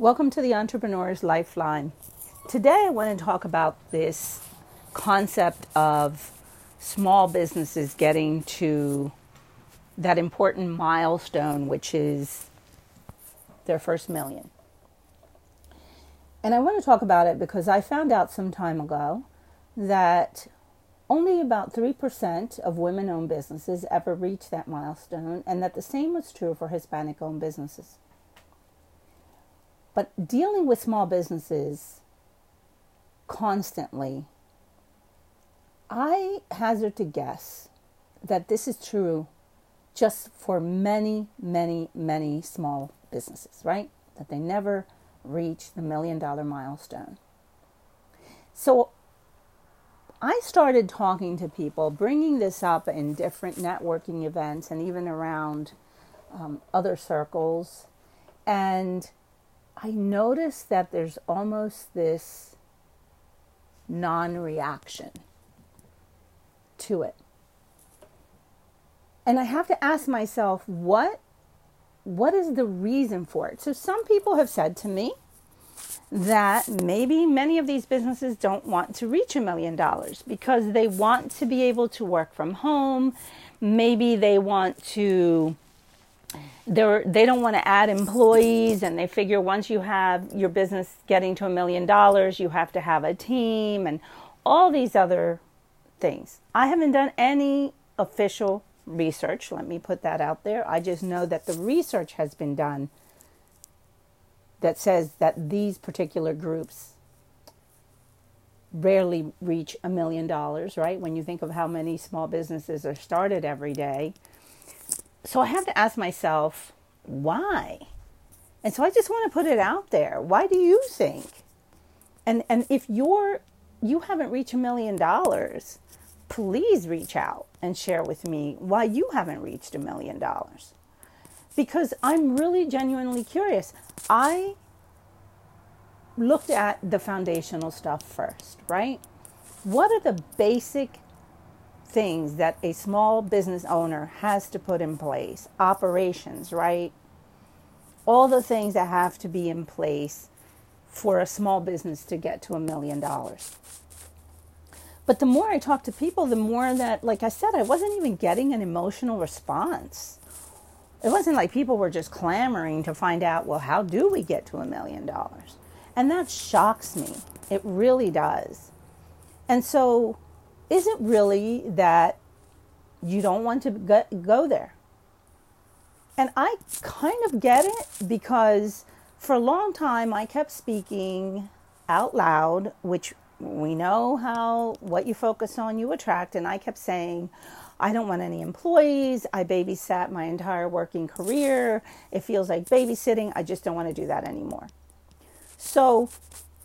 Welcome to the Entrepreneur's Lifeline. Today, I want to talk about this concept of small businesses getting to that important milestone, which is their first million. And I want to talk about it because I found out some time ago that only about 3% of women owned businesses ever reach that milestone, and that the same was true for Hispanic owned businesses. But dealing with small businesses constantly, I hazard to guess that this is true just for many, many, many small businesses, right? That they never reach the million dollar milestone. So I started talking to people, bringing this up in different networking events and even around um, other circles. And I notice that there's almost this non reaction to it. And I have to ask myself, what, what is the reason for it? So, some people have said to me that maybe many of these businesses don't want to reach a million dollars because they want to be able to work from home. Maybe they want to they're, they don't want to add employees and they figure once you have your business getting to a million dollars, you have to have a team and all these other things. I haven't done any official research. Let me put that out there. I just know that the research has been done that says that these particular groups rarely reach a million dollars, right? When you think of how many small businesses are started every day so I have to ask myself, why? And so I just want to put it out there. Why do you think? And and if you're you haven't reached a million dollars, please reach out and share with me why you haven't reached a million dollars. Because I'm really genuinely curious. I looked at the foundational stuff first, right? What are the basic things that a small business owner has to put in place operations, right? All the things that have to be in place for a small business to get to a million dollars. But the more I talk to people, the more that, like I said, I wasn't even getting an emotional response. It wasn't like people were just clamoring to find out, well, how do we get to a million dollars? And that shocks me. It really does. And so is it really that you don't want to go there? And I kind of get it because for a long time I kept speaking out loud, which we know how what you focus on you attract. And I kept saying, I don't want any employees. I babysat my entire working career. It feels like babysitting. I just don't want to do that anymore. So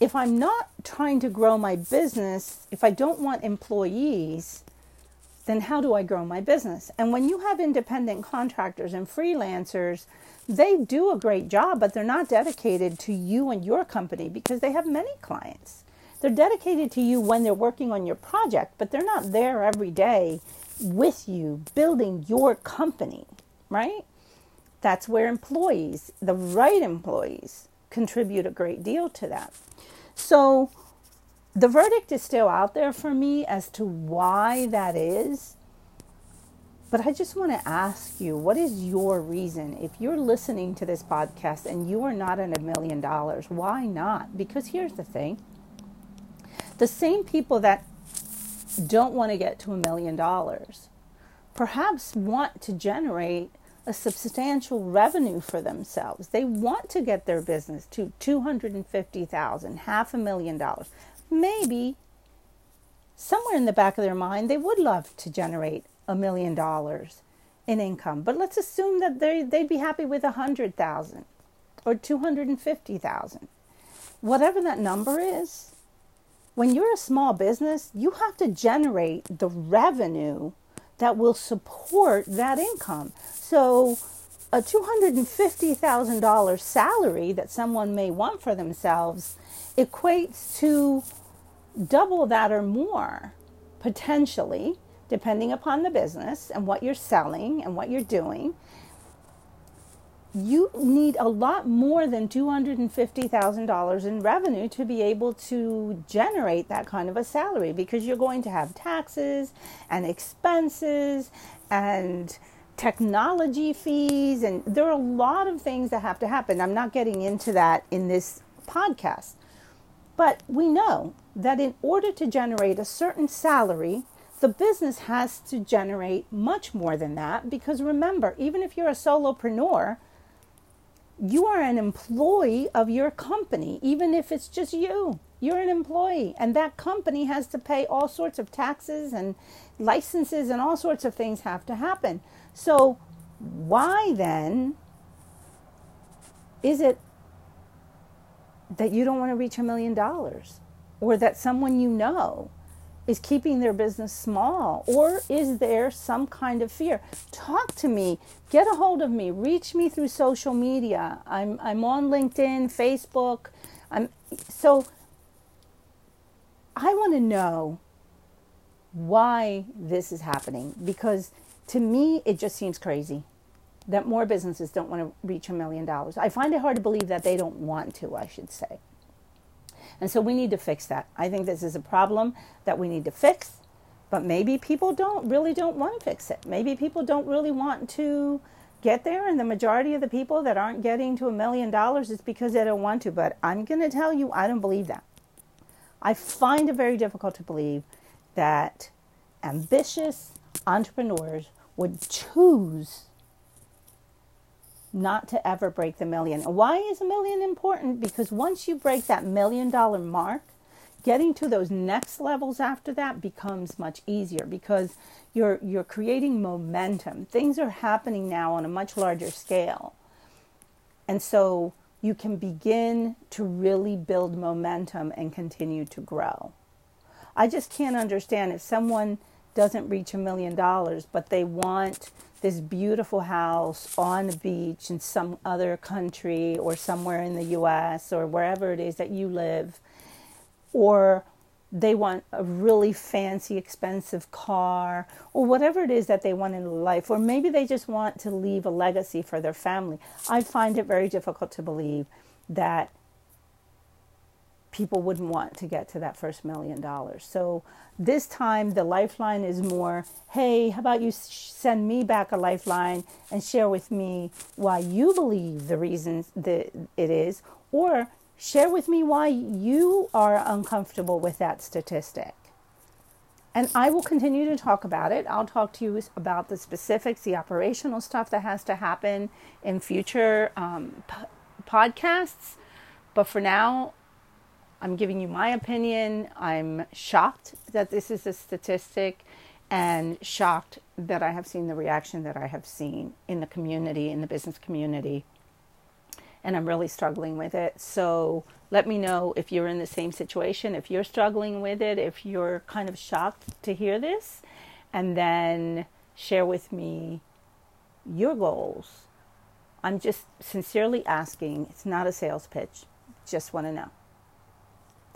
if I'm not trying to grow my business, if I don't want employees, then how do I grow my business? And when you have independent contractors and freelancers, they do a great job, but they're not dedicated to you and your company because they have many clients. They're dedicated to you when they're working on your project, but they're not there every day with you building your company, right? That's where employees, the right employees, contribute a great deal to that. So the verdict is still out there for me as to why that is. But I just want to ask you, what is your reason? If you're listening to this podcast and you are not in a million dollars, why not? Because here's the thing the same people that don't want to get to a million dollars perhaps want to generate a substantial revenue for themselves. They want to get their business to 250,000, half a million dollars. Maybe somewhere in the back of their mind they would love to generate a million dollars in income. But let's assume that they they'd be happy with a 100,000 or 250,000. Whatever that number is, when you're a small business, you have to generate the revenue that will support that income. So, a $250,000 salary that someone may want for themselves equates to double that or more, potentially, depending upon the business and what you're selling and what you're doing. You need a lot more than $250,000 in revenue to be able to generate that kind of a salary because you're going to have taxes and expenses and technology fees and there are a lot of things that have to happen. I'm not getting into that in this podcast. But we know that in order to generate a certain salary, the business has to generate much more than that because remember, even if you're a solopreneur, you are an employee of your company, even if it's just you. You're an employee, and that company has to pay all sorts of taxes and licenses, and all sorts of things have to happen. So, why then is it that you don't want to reach a million dollars or that someone you know is keeping their business small? Or is there some kind of fear? Talk to me, get a hold of me, reach me through social media. I'm, I'm on LinkedIn, Facebook. I'm, so I want to know why this is happening because to me, it just seems crazy that more businesses don't want to reach a million dollars. I find it hard to believe that they don't want to, I should say. And so we need to fix that. I think this is a problem that we need to fix, but maybe people don't really don't want to fix it. Maybe people don't really want to get there and the majority of the people that aren't getting to a million dollars is because they don't want to, but I'm going to tell you I don't believe that. I find it very difficult to believe that ambitious entrepreneurs would choose not to ever break the million. Why is a million important? Because once you break that million dollar mark, getting to those next levels after that becomes much easier because you're you're creating momentum. Things are happening now on a much larger scale. And so you can begin to really build momentum and continue to grow. I just can't understand if someone doesn't reach a million dollars but they want this beautiful house on the beach in some other country or somewhere in the US or wherever it is that you live, or they want a really fancy, expensive car, or whatever it is that they want in life, or maybe they just want to leave a legacy for their family. I find it very difficult to believe that people wouldn't want to get to that first million dollars. So this time the lifeline is more, hey, how about you send me back a lifeline and share with me why you believe the reasons that it is, or share with me why you are uncomfortable with that statistic. And I will continue to talk about it. I'll talk to you about the specifics, the operational stuff that has to happen in future um, p- podcasts. But for now, I'm giving you my opinion. I'm shocked that this is a statistic and shocked that I have seen the reaction that I have seen in the community, in the business community. And I'm really struggling with it. So let me know if you're in the same situation, if you're struggling with it, if you're kind of shocked to hear this, and then share with me your goals. I'm just sincerely asking. It's not a sales pitch. Just want to know.